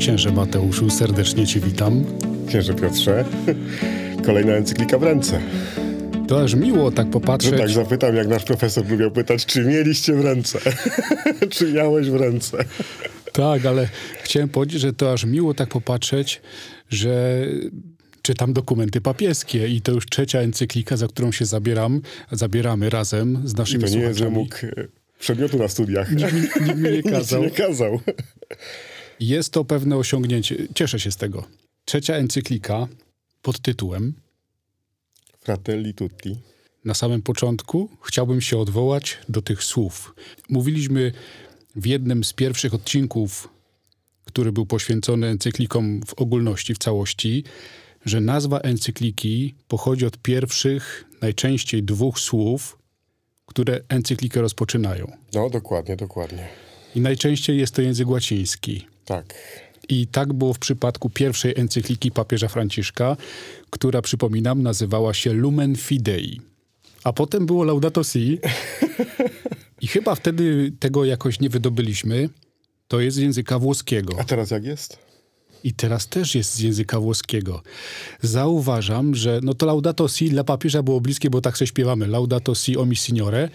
Księże Mateuszu, serdecznie Cię witam. Księże Piotrze, kolejna encyklika w ręce. To aż miło tak popatrzeć. No tak zapytam, jak nasz profesor lubił pytać, czy mieliście w ręce? czy miałeś w ręce? tak, ale chciałem powiedzieć, że to aż miło tak popatrzeć, że czytam dokumenty papieskie i to już trzecia encyklika, za którą się zabieram, zabieramy razem z naszymi I to nie jest, że mógł e, przedmiotu na studiach. Nikt, nikt mi nie kazał. Nie kazał. Jest to pewne osiągnięcie. Cieszę się z tego. Trzecia encyklika pod tytułem Fratelli tutti. Na samym początku chciałbym się odwołać do tych słów. Mówiliśmy w jednym z pierwszych odcinków, który był poświęcony encyklikom w ogólności, w całości, że nazwa encykliki pochodzi od pierwszych, najczęściej dwóch słów, które encyklikę rozpoczynają. No, dokładnie, dokładnie. I najczęściej jest to język łaciński. Tak. I tak było w przypadku pierwszej encykliki papieża Franciszka, która, przypominam, nazywała się Lumen Fidei. A potem było Laudato Si. I chyba wtedy tego jakoś nie wydobyliśmy. To jest z języka włoskiego. A teraz jak jest? I teraz też jest z języka włoskiego. Zauważam, że no to Laudato Si dla papieża było bliskie, bo tak się śpiewamy. Laudato Si o mi signore.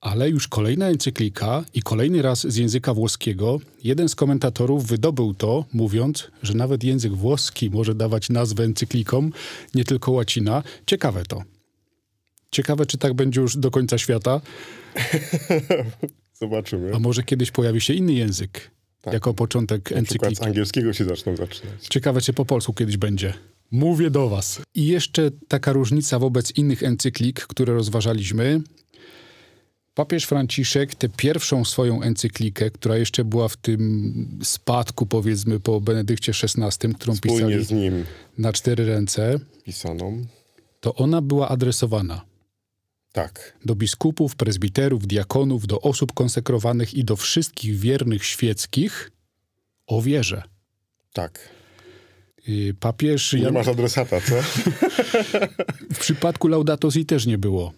Ale już kolejna encyklika i kolejny raz z języka włoskiego, jeden z komentatorów wydobył to, mówiąc, że nawet język włoski może dawać nazwę encyklikom, nie tylko łacina. Ciekawe to. Ciekawe, czy tak będzie już do końca świata. Zobaczymy. A może kiedyś pojawi się inny język, tak. jako początek Na encykliki. z angielskiego się zaczną zaczynać. Ciekawe, czy po polsku kiedyś będzie. Mówię do was. I jeszcze taka różnica wobec innych encyklik, które rozważaliśmy. Papież Franciszek tę pierwszą swoją encyklikę, która jeszcze była w tym spadku, powiedzmy, po Benedykcie XVI, którą Wspólnie pisali z nim na cztery ręce, pisaną. to ona była adresowana Tak. do biskupów, prezbiterów, diakonów, do osób konsekrowanych i do wszystkich wiernych świeckich o wierze. Tak. Y, Papież... Nie Jan- masz adresata, co? W przypadku Laudato Si też nie było.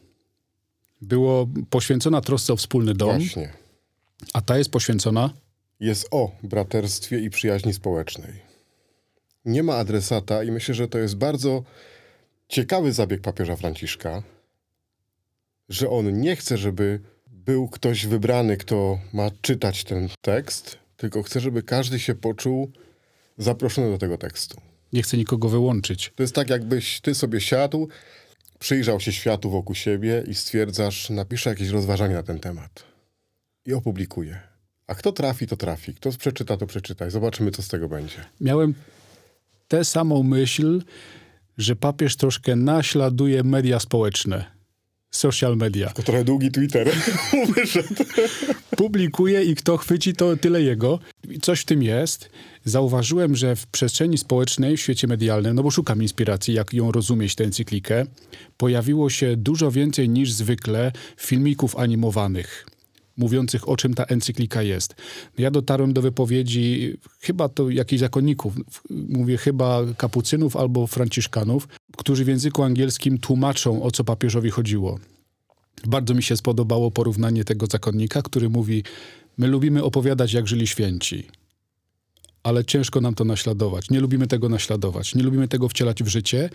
Było poświęcona trosce o wspólny dom, Właśnie. a ta jest poświęcona Jest o braterstwie i przyjaźni społecznej. Nie ma adresata i myślę, że to jest bardzo ciekawy zabieg papieża Franciszka, że on nie chce, żeby był ktoś wybrany, kto ma czytać ten tekst, tylko chce, żeby każdy się poczuł zaproszony do tego tekstu. nie chce nikogo wyłączyć. To jest tak, jakbyś ty sobie siadł, przyjrzał się światu wokół siebie i stwierdzasz, napiszę jakieś rozważania na ten temat. I opublikuję. A kto trafi, to trafi. Kto przeczyta, to przeczyta. I zobaczymy, co z tego będzie. Miałem tę samą myśl, że papież troszkę naśladuje media społeczne. Social media. To trochę długi Twitter wyszedł. Publikuje i kto chwyci, to tyle jego. Coś w tym jest. Zauważyłem, że w przestrzeni społecznej, w świecie medialnym, no bo szukam inspiracji, jak ją rozumieć, tę encyklikę, pojawiło się dużo więcej niż zwykle filmików animowanych mówiących o czym ta encyklika jest. Ja dotarłem do wypowiedzi chyba to jakichś zakonników, mówię chyba kapucynów albo franciszkanów, którzy w języku angielskim tłumaczą, o co papieżowi chodziło. Bardzo mi się spodobało porównanie tego zakonnika, który mówi: My lubimy opowiadać, jak żyli święci, ale ciężko nam to naśladować. Nie lubimy tego naśladować, nie lubimy tego wcielać w życie.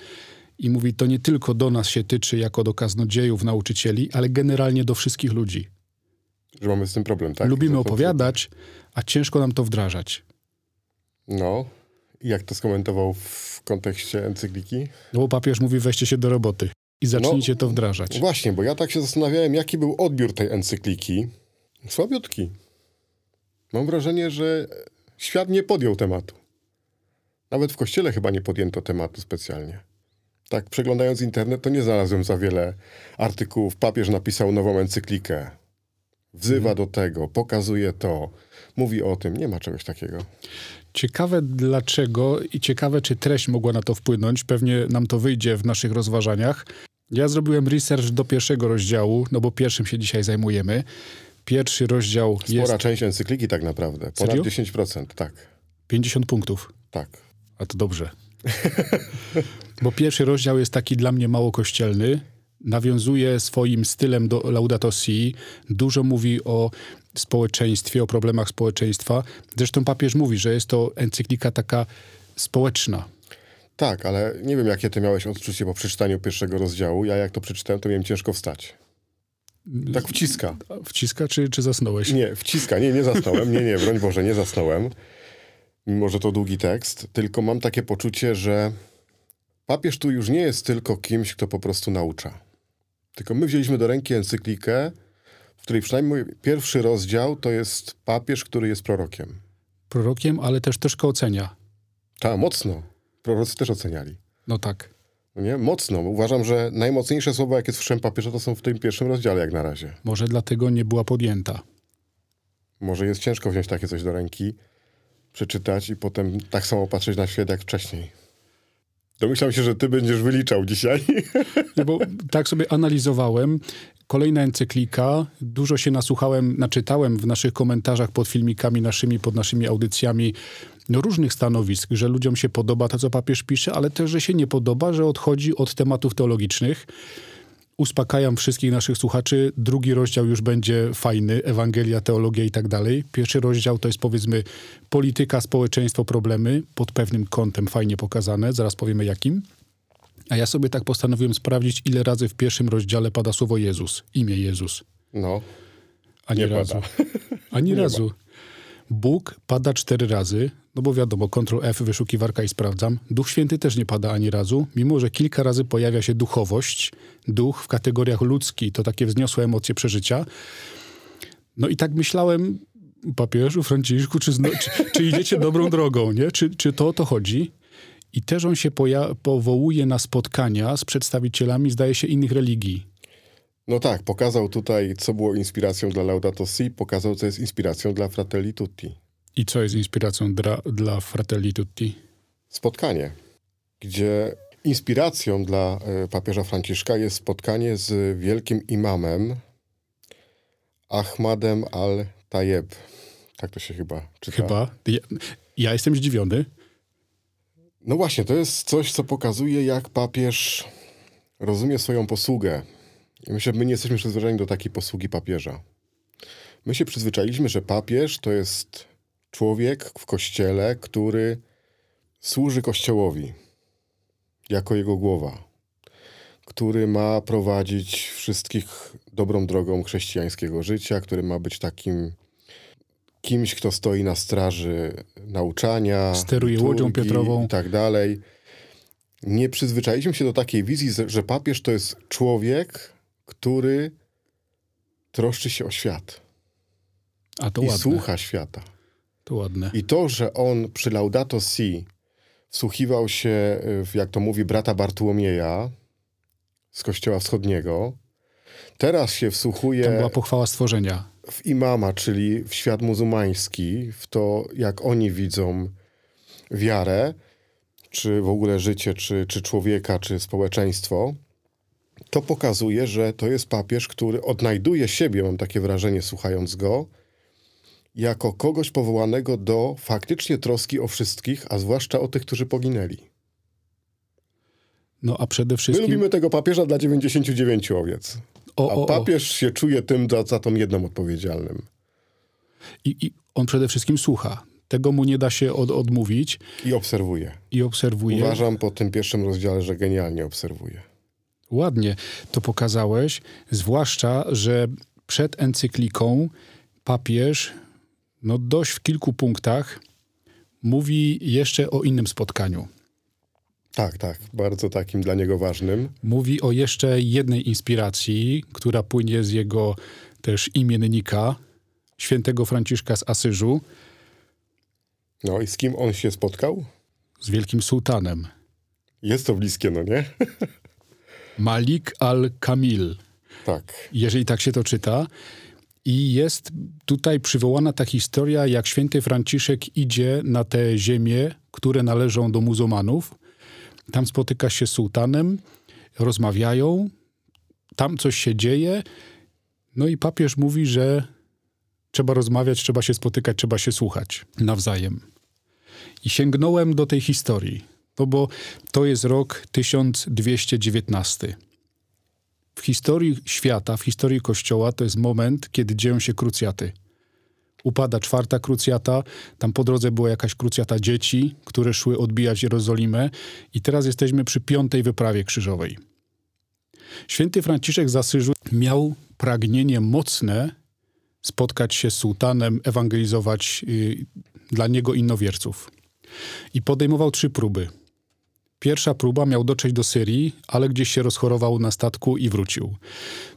I mówi: To nie tylko do nas się tyczy, jako do kaznodziejów, nauczycieli, ale generalnie do wszystkich ludzi. Że mamy z tym problem, tak? Lubimy opowiadać, a ciężko nam to wdrażać. No. Jak to skomentował w kontekście encykliki? No papież mówi: Weźcie się do roboty i zacznijcie to wdrażać. Właśnie, bo ja tak się zastanawiałem, jaki był odbiór tej encykliki. Słabiutki. Mam wrażenie, że świat nie podjął tematu. Nawet w kościele chyba nie podjęto tematu specjalnie. Tak, przeglądając internet, to nie znalazłem za wiele artykułów. Papież napisał nową encyklikę. Wzywa do tego, pokazuje to, mówi o tym. Nie ma czegoś takiego. Ciekawe dlaczego i ciekawe, czy treść mogła na to wpłynąć. Pewnie nam to wyjdzie w naszych rozważaniach. Ja zrobiłem research do pierwszego rozdziału, no bo pierwszym się dzisiaj zajmujemy. Pierwszy rozdział Spora jest część encykliki tak naprawdę. Ponad Serio? 10%, tak. 50 punktów. Tak. A to dobrze. Bo pierwszy rozdział jest taki dla mnie mało kościelny. Nawiązuje swoim stylem do Laudato Si, dużo mówi o społeczeństwie, o problemach społeczeństwa. Zresztą papież mówi, że jest to encyklika taka społeczna. Tak, ale nie wiem, jakie ty miałeś odczucie po przeczytaniu pierwszego rozdziału. Ja jak to przeczytałem, to miałem ciężko wstać. Tak wciska. Wciska, czy, czy zasnąłeś? Nie, wciska. Nie, nie zasnąłem. Nie, nie, broń Boże, nie zasnąłem. Mimo, że to długi tekst. Tylko mam takie poczucie, że papież tu już nie jest tylko kimś, kto po prostu naucza. Tylko my wzięliśmy do ręki encyklikę, w której przynajmniej pierwszy rozdział to jest papież, który jest prorokiem. Prorokiem, ale też troszkę ocenia. Tak, mocno. Prorocy też oceniali. No tak. No nie? Mocno. Uważam, że najmocniejsze słowa, jakie słyszałem papieża, to są w tym pierwszym rozdziale, jak na razie. Może dlatego nie była podjęta. Może jest ciężko wziąć takie coś do ręki, przeczytać i potem tak samo patrzeć na świat jak wcześniej. Domyślam się, że ty będziesz wyliczał dzisiaj. No bo tak sobie analizowałem. Kolejna encyklika. Dużo się nasłuchałem, naczytałem w naszych komentarzach pod filmikami naszymi, pod naszymi audycjami no, różnych stanowisk, że ludziom się podoba to, co papież pisze, ale też, że się nie podoba, że odchodzi od tematów teologicznych. Uspokajam wszystkich naszych słuchaczy. Drugi rozdział już będzie fajny, Ewangelia, teologia i tak dalej. Pierwszy rozdział to jest powiedzmy polityka, społeczeństwo, problemy, pod pewnym kątem fajnie pokazane, zaraz powiemy jakim. A ja sobie tak postanowiłem sprawdzić, ile razy w pierwszym rozdziale pada słowo Jezus, imię Jezus. No. Ani Nie razu. pada. Ani Nie razu. Bóg pada cztery razy, no bo wiadomo, Ctrl F, wyszukiwarka i sprawdzam. Duch Święty też nie pada ani razu, mimo że kilka razy pojawia się duchowość. Duch w kategoriach ludzki to takie wzniosłe emocje przeżycia. No i tak myślałem, papieżu Franciszku, czy, zno, czy, czy idziecie dobrą drogą, nie? Czy, czy to o to chodzi? I też on się powołuje na spotkania z przedstawicielami, zdaje się, innych religii. No tak, pokazał tutaj, co było inspiracją dla Laudato Si, pokazał, co jest inspiracją dla Fratelli Tutti. I co jest inspiracją dla, dla Fratelli Tutti? Spotkanie, gdzie inspiracją dla e, papieża Franciszka jest spotkanie z wielkim imamem Ahmadem al-Tayeb. Tak to się chyba czyta. Chyba. Ja, ja jestem zdziwiony. No właśnie, to jest coś, co pokazuje, jak papież rozumie swoją posługę. Myślę, że my nie jesteśmy przyzwyczajeni do takiej posługi papieża. My się przyzwyczailiśmy, że papież to jest człowiek w kościele, który służy kościołowi jako jego głowa, który ma prowadzić wszystkich dobrą drogą chrześcijańskiego życia, który ma być takim kimś, kto stoi na straży nauczania, Steruje łodzią Piotrową. i tak dalej. Nie przyzwyczailiśmy się do takiej wizji, że papież to jest człowiek, który troszczy się o świat A to i ładne. słucha świata. To ładne. I to, że on przy Laudato Si wsłuchiwał się w, jak to mówi, brata Bartłomieja z Kościoła Wschodniego, teraz się wsłuchuje Tam była pochwała stworzenia. w imama, czyli w świat muzułmański, w to, jak oni widzą wiarę, czy w ogóle życie, czy, czy człowieka, czy społeczeństwo, to pokazuje, że to jest papież, który odnajduje siebie, mam takie wrażenie, słuchając go, jako kogoś powołanego do faktycznie troski o wszystkich, a zwłaszcza o tych, którzy poginęli. No a przede My wszystkim... lubimy tego papieża dla 99 owiec. O, A o, o. papież się czuje tym za, za tą jedną odpowiedzialnym. I, I on przede wszystkim słucha. Tego mu nie da się od, odmówić I obserwuje. i obserwuje. Uważam po tym pierwszym rozdziale, że genialnie obserwuje. Ładnie to pokazałeś, zwłaszcza, że przed encykliką papież no dość w kilku punktach mówi jeszcze o innym spotkaniu. Tak, tak, bardzo takim dla niego ważnym. Mówi o jeszcze jednej inspiracji, która płynie z jego też imiennika, świętego Franciszka z Asyżu, No i z kim on się spotkał? z wielkim sułtanem. Jest to bliskie, no nie? Malik al-Kamil, tak. jeżeli tak się to czyta. I jest tutaj przywołana ta historia, jak święty Franciszek idzie na te ziemie, które należą do muzułmanów. Tam spotyka się z sułtanem, rozmawiają, tam coś się dzieje. No i papież mówi, że trzeba rozmawiać, trzeba się spotykać, trzeba się słuchać nawzajem. I sięgnąłem do tej historii, no bo to jest rok 1219. w historii świata, w historii Kościoła to jest moment, kiedy dzieją się krucjaty. Upada czwarta krucjata, tam po drodze była jakaś krucjata dzieci, które szły odbijać Jerozolimę i teraz jesteśmy przy piątej wyprawie krzyżowej. Święty Franciszek z Asyżu miał pragnienie mocne spotkać się z sułtanem, ewangelizować y, dla niego innowierców. I podejmował trzy próby. Pierwsza próba miał dotrzeć do Syrii, ale gdzieś się rozchorował na statku i wrócił.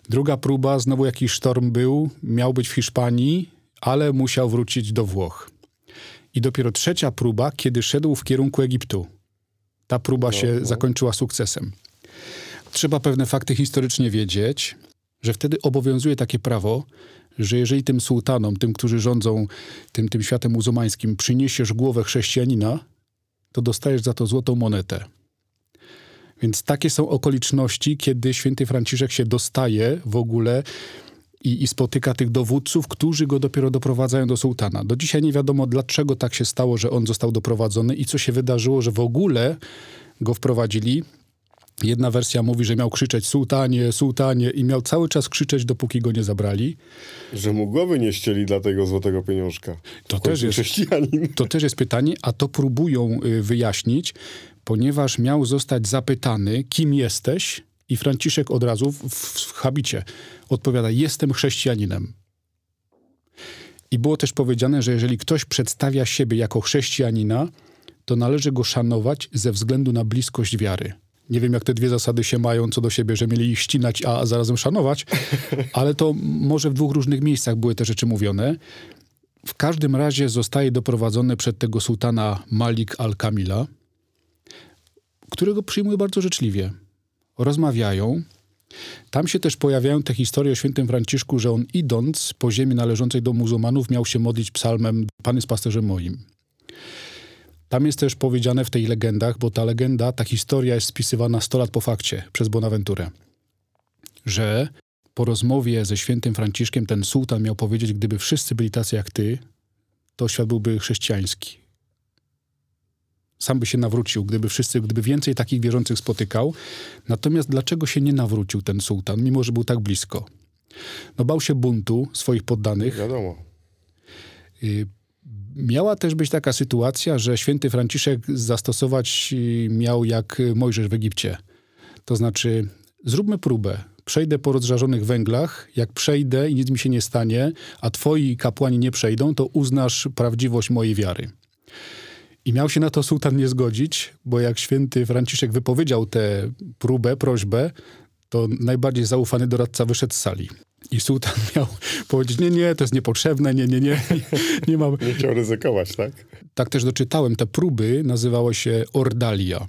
Druga próba, znowu jakiś sztorm był, miał być w Hiszpanii, ale musiał wrócić do Włoch. I dopiero trzecia próba, kiedy szedł w kierunku Egiptu. Ta próba no, się no. zakończyła sukcesem. Trzeba pewne fakty historycznie wiedzieć, że wtedy obowiązuje takie prawo, że jeżeli tym sułtanom, tym, którzy rządzą tym, tym światem muzułmańskim, przyniesiesz głowę chrześcijanina, to dostajesz za to złotą monetę. Więc takie są okoliczności, kiedy święty Franciszek się dostaje w ogóle i, i, spotyka tych dowódców, którzy go dopiero doprowadzają do sułtana. Do dzisiaj nie wiadomo, dlaczego tak się stało, że on został doprowadzony i co się wydarzyło, że w ogóle go wprowadzili. Jedna wersja mówi, że miał krzyczeć sułtanie, sułtanie i miał cały czas krzyczeć, dopóki go nie zabrali. Że mu głowy nie ścieli dla tego złotego pieniążka. To też, jest, to też jest pytanie, a to próbują y, wyjaśnić, ponieważ miał zostać zapytany, kim jesteś i Franciszek od razu w, w habicie odpowiada, jestem chrześcijaninem. I było też powiedziane, że jeżeli ktoś przedstawia siebie jako chrześcijanina, to należy go szanować ze względu na bliskość wiary. Nie wiem, jak te dwie zasady się mają co do siebie, że mieli ich ścinać, a zarazem szanować, ale to może w dwóch różnych miejscach były te rzeczy mówione. W każdym razie zostaje doprowadzony przed tego sułtana Malik al-Kamila, którego przyjmuje bardzo życzliwie. Rozmawiają. Tam się też pojawiają te historie o świętym Franciszku, że on idąc po ziemi należącej do muzułmanów miał się modlić psalmem Pan jest pasterzem moim. Tam jest też powiedziane w tych legendach, bo ta legenda, ta historia jest spisywana 100 lat po fakcie przez Bonaventurę, że po rozmowie ze świętym Franciszkiem ten sułtan miał powiedzieć, gdyby wszyscy byli tacy jak ty, to świat byłby chrześcijański. Sam by się nawrócił, gdyby wszyscy, gdyby więcej takich wierzących spotykał. Natomiast dlaczego się nie nawrócił ten sułtan, mimo że był tak blisko? No bał się buntu swoich poddanych. Wiadomo. Y, Miała też być taka sytuacja, że święty Franciszek zastosować y, miał jak Mojżesz w Egipcie. To znaczy, zróbmy próbę. Przejdę po rozżarzonych węglach. Jak przejdę i nic mi się nie stanie, a twoi kapłani nie przejdą, to uznasz prawdziwość mojej wiary. I miał się na to sułtan nie zgodzić, bo jak święty Franciszek wypowiedział tę próbę, prośbę, to najbardziej zaufany doradca wyszedł z sali. I sułtan miał powiedzieć, nie, nie, to jest niepotrzebne, nie, nie, nie, nie mam... Nie chciał ryzykować, tak? Tak też doczytałem. Te próby nazywały się ordalia.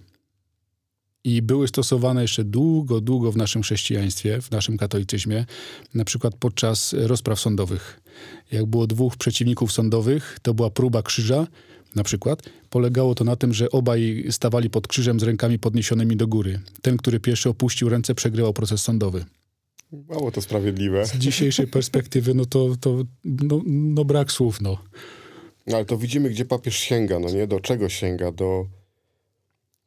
I były stosowane jeszcze długo, długo w naszym chrześcijaństwie, w naszym katolicyzmie, na przykład podczas rozpraw sądowych. Jak było dwóch przeciwników sądowych, to była próba krzyża, na przykład. Polegało to na tym, że obaj stawali pod krzyżem z rękami podniesionymi do góry. Ten, który pierwszy opuścił ręce, przegrywał proces sądowy. Mało to sprawiedliwe. Z dzisiejszej perspektywy, no to, to no, no brak słów, no. no. Ale to widzimy, gdzie papież sięga, no nie? Do czego sięga? Do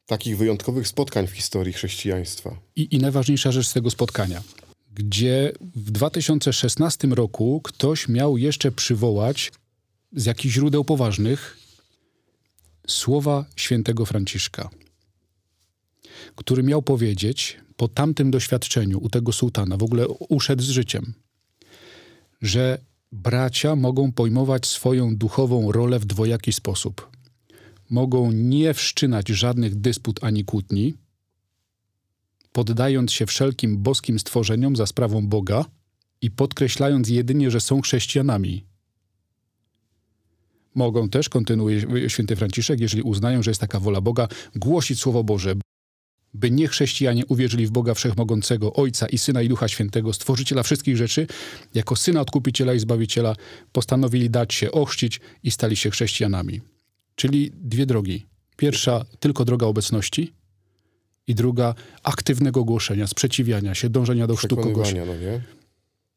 takich wyjątkowych spotkań w historii chrześcijaństwa. I, I najważniejsza rzecz z tego spotkania, gdzie w 2016 roku ktoś miał jeszcze przywołać z jakichś źródeł poważnych słowa świętego Franciszka, który miał powiedzieć, po tamtym doświadczeniu u tego sułtana w ogóle uszedł z życiem, że bracia mogą pojmować swoją duchową rolę w dwojaki sposób. Mogą nie wszczynać żadnych dysput ani kłótni, poddając się wszelkim boskim stworzeniom za sprawą Boga i podkreślając jedynie, że są chrześcijanami. Mogą też, kontynuuje święty Franciszek, jeżeli uznają, że jest taka wola Boga, głosić Słowo Boże, by nie chrześcijanie uwierzyli w Boga Wszechmogącego, Ojca i Syna i Ducha Świętego, Stworzyciela wszystkich rzeczy, jako Syna Odkupiciela i Zbawiciela, postanowili dać się ochrzcić i stali się chrześcijanami. Czyli dwie drogi. Pierwsza tylko droga obecności i druga aktywnego głoszenia, sprzeciwiania się, dążenia do chrztu kogoś. No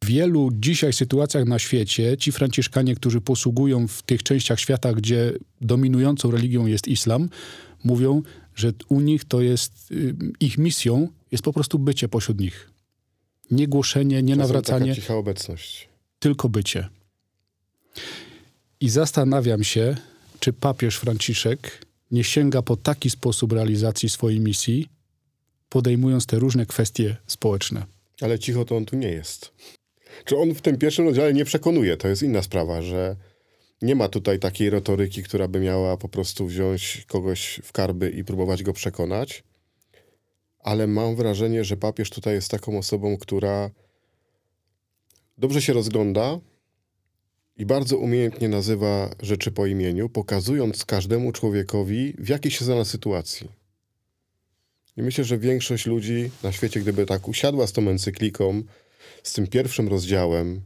wielu dzisiaj sytuacjach na świecie ci franciszkanie, którzy posługują w tych częściach świata, gdzie dominującą religią jest islam, mówią, że u nich to jest, y, ich misją jest po prostu bycie pośród nich. Nie głoszenie, nie Czasem nawracanie, Taka cicha obecność. tylko bycie. I zastanawiam się, czy papież Franciszek nie sięga po taki sposób realizacji swojej misji, podejmując te różne kwestie społeczne. Ale cicho to on tu nie jest. Czy on w tym pierwszym rozdziale nie przekonuje? To jest inna sprawa, że nie ma tutaj takiej retoryki, która by miała po prostu wziąć kogoś w karby i próbować go przekonać. Ale mam wrażenie, że papież tutaj jest taką osobą, która dobrze się rozgląda i bardzo umiejętnie nazywa rzeczy po imieniu, pokazując każdemu człowiekowi, w jakiej się znalazł sytuacji. I myślę, że większość ludzi na świecie, gdyby tak usiadła z tą encykliką, z tym pierwszym rozdziałem,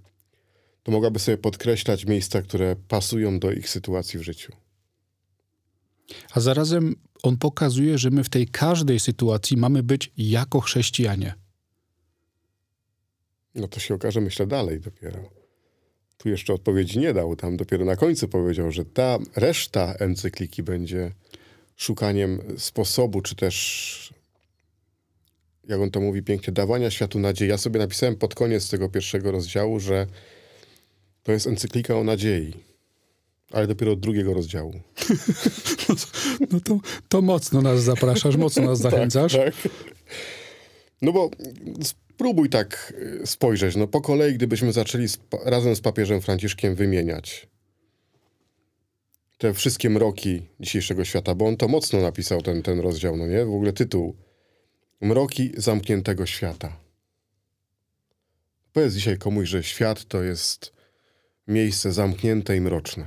to mogłaby sobie podkreślać miejsca, które pasują do ich sytuacji w życiu. A zarazem on pokazuje, że my w tej każdej sytuacji mamy być jako chrześcijanie. No to się okaże, myślę, dalej dopiero. Tu jeszcze odpowiedzi nie dał. Tam dopiero na końcu powiedział, że ta reszta encykliki będzie szukaniem sposobu, czy też, jak on to mówi pięknie, dawania światu nadziei. Ja sobie napisałem pod koniec tego pierwszego rozdziału, że to jest encyklika o nadziei, ale dopiero od drugiego rozdziału. No to, to mocno nas zapraszasz, mocno nas zachęcasz. Tak, tak. No bo spróbuj tak y, spojrzeć. No po kolei, gdybyśmy zaczęli z, razem z papieżem Franciszkiem wymieniać te wszystkie mroki dzisiejszego świata, bo on to mocno napisał, ten, ten rozdział, no nie? W ogóle tytuł. Mroki zamkniętego świata. Powiedz dzisiaj komuś, że świat to jest miejsce zamknięte i mroczne.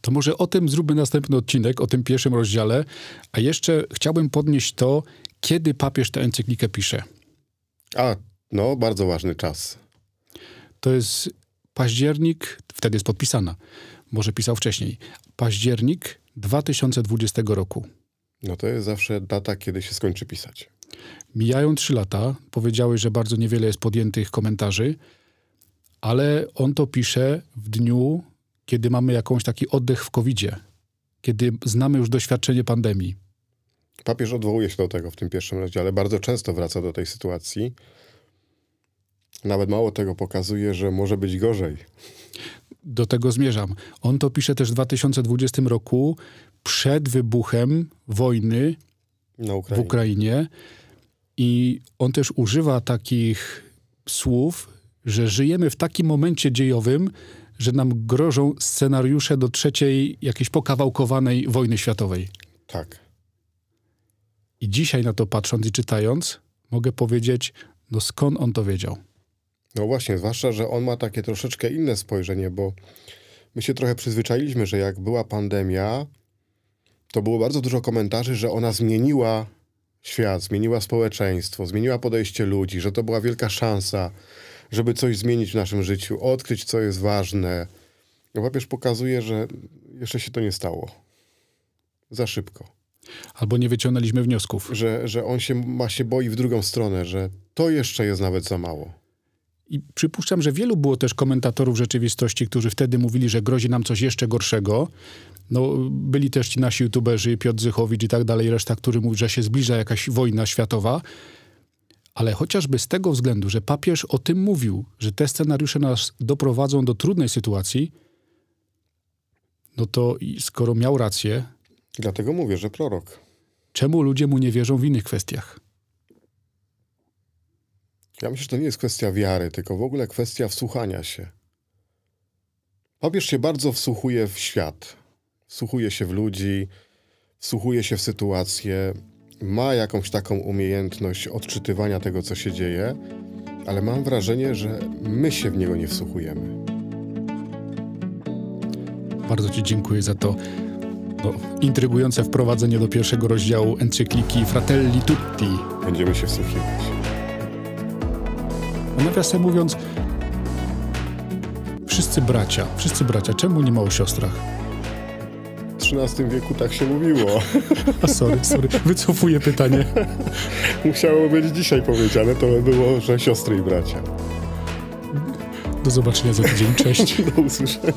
To może o tym zróbmy następny odcinek, o tym pierwszym rozdziale. A jeszcze chciałbym podnieść to, kiedy papież tę encyklikę pisze. A, no, bardzo ważny czas. To jest październik, wtedy jest podpisana. Może pisał wcześniej. Październik 2020 roku. No to jest zawsze data, kiedy się skończy pisać. Mijają trzy lata. Powiedziałeś, że bardzo niewiele jest podjętych komentarzy, ale on to pisze w dniu, kiedy mamy jakąś taki oddech w COVID-zie, kiedy znamy już doświadczenie pandemii. Papież odwołuje się do tego w tym pierwszym rozdziale. Bardzo często wraca do tej sytuacji. Nawet mało tego pokazuje, że może być gorzej. Do tego zmierzam. On to pisze też w 2020 roku, przed wybuchem wojny Na w Ukrainie. I on też używa takich słów, że żyjemy w takim momencie dziejowym, że nam grożą scenariusze do trzeciej, jakiejś pokawałkowanej wojny światowej. Tak. I dzisiaj na to patrząc i czytając, mogę powiedzieć, no skąd on to wiedział? No właśnie, zwłaszcza, że on ma takie troszeczkę inne spojrzenie, bo my się trochę przyzwyczailiśmy, że jak była pandemia, to było bardzo dużo komentarzy, że ona zmieniła świat, zmieniła społeczeństwo, zmieniła podejście ludzi, że to była wielka szansa, żeby coś zmienić w naszym życiu, odkryć, co jest ważne. Papież pokazuje, że jeszcze się to nie stało. Za szybko. Albo nie wyciągnęliśmy wniosków. Że, że on się, ma się boi w drugą stronę, że to jeszcze jest nawet za mało. I przypuszczam, że wielu było też komentatorów rzeczywistości, którzy wtedy mówili, że grozi nam coś jeszcze gorszego. No, byli też ci nasi youtuberzy, Piotr Zychowicz i tak dalej, reszta, którzy mówi, że się zbliża jakaś wojna światowa. Ale chociażby z tego względu, że papież o tym mówił, że te scenariusze nas doprowadzą do trudnej sytuacji, no to i skoro miał rację, Dlatego mówię, że prorok. czemu ludzie mu nie wierzą w innych kwestiach? Ja myślę, że to nie jest kwestia wiary, tylko w ogóle kwestia wsłuchania się. Papież się bardzo wsłuchuje w świat, wsłuchuje się w ludzi, wsłuchuje się w sytuacje, ma jakąś taką umiejętność odczytywania tego, co się dzieje, ale mam wrażenie, że my się w niego nie wsłuchujemy. Bardzo Ci dziękuję za to no, intrygujące wprowadzenie do pierwszego rozdziału encykliki Fratelli Tutti. Będziemy się wsłuchiwać. A nawiasem mówiąc, wszyscy bracia, wszyscy bracia, czemu nie ma o siostrach? W XIII wieku tak się mówiło. A sorry, sorry, wycofuję pytanie. Musiało być dzisiaj powiedziane, to było, że siostry i bracia. Do zobaczenia za tydzień, cześć. Do usłyszenia.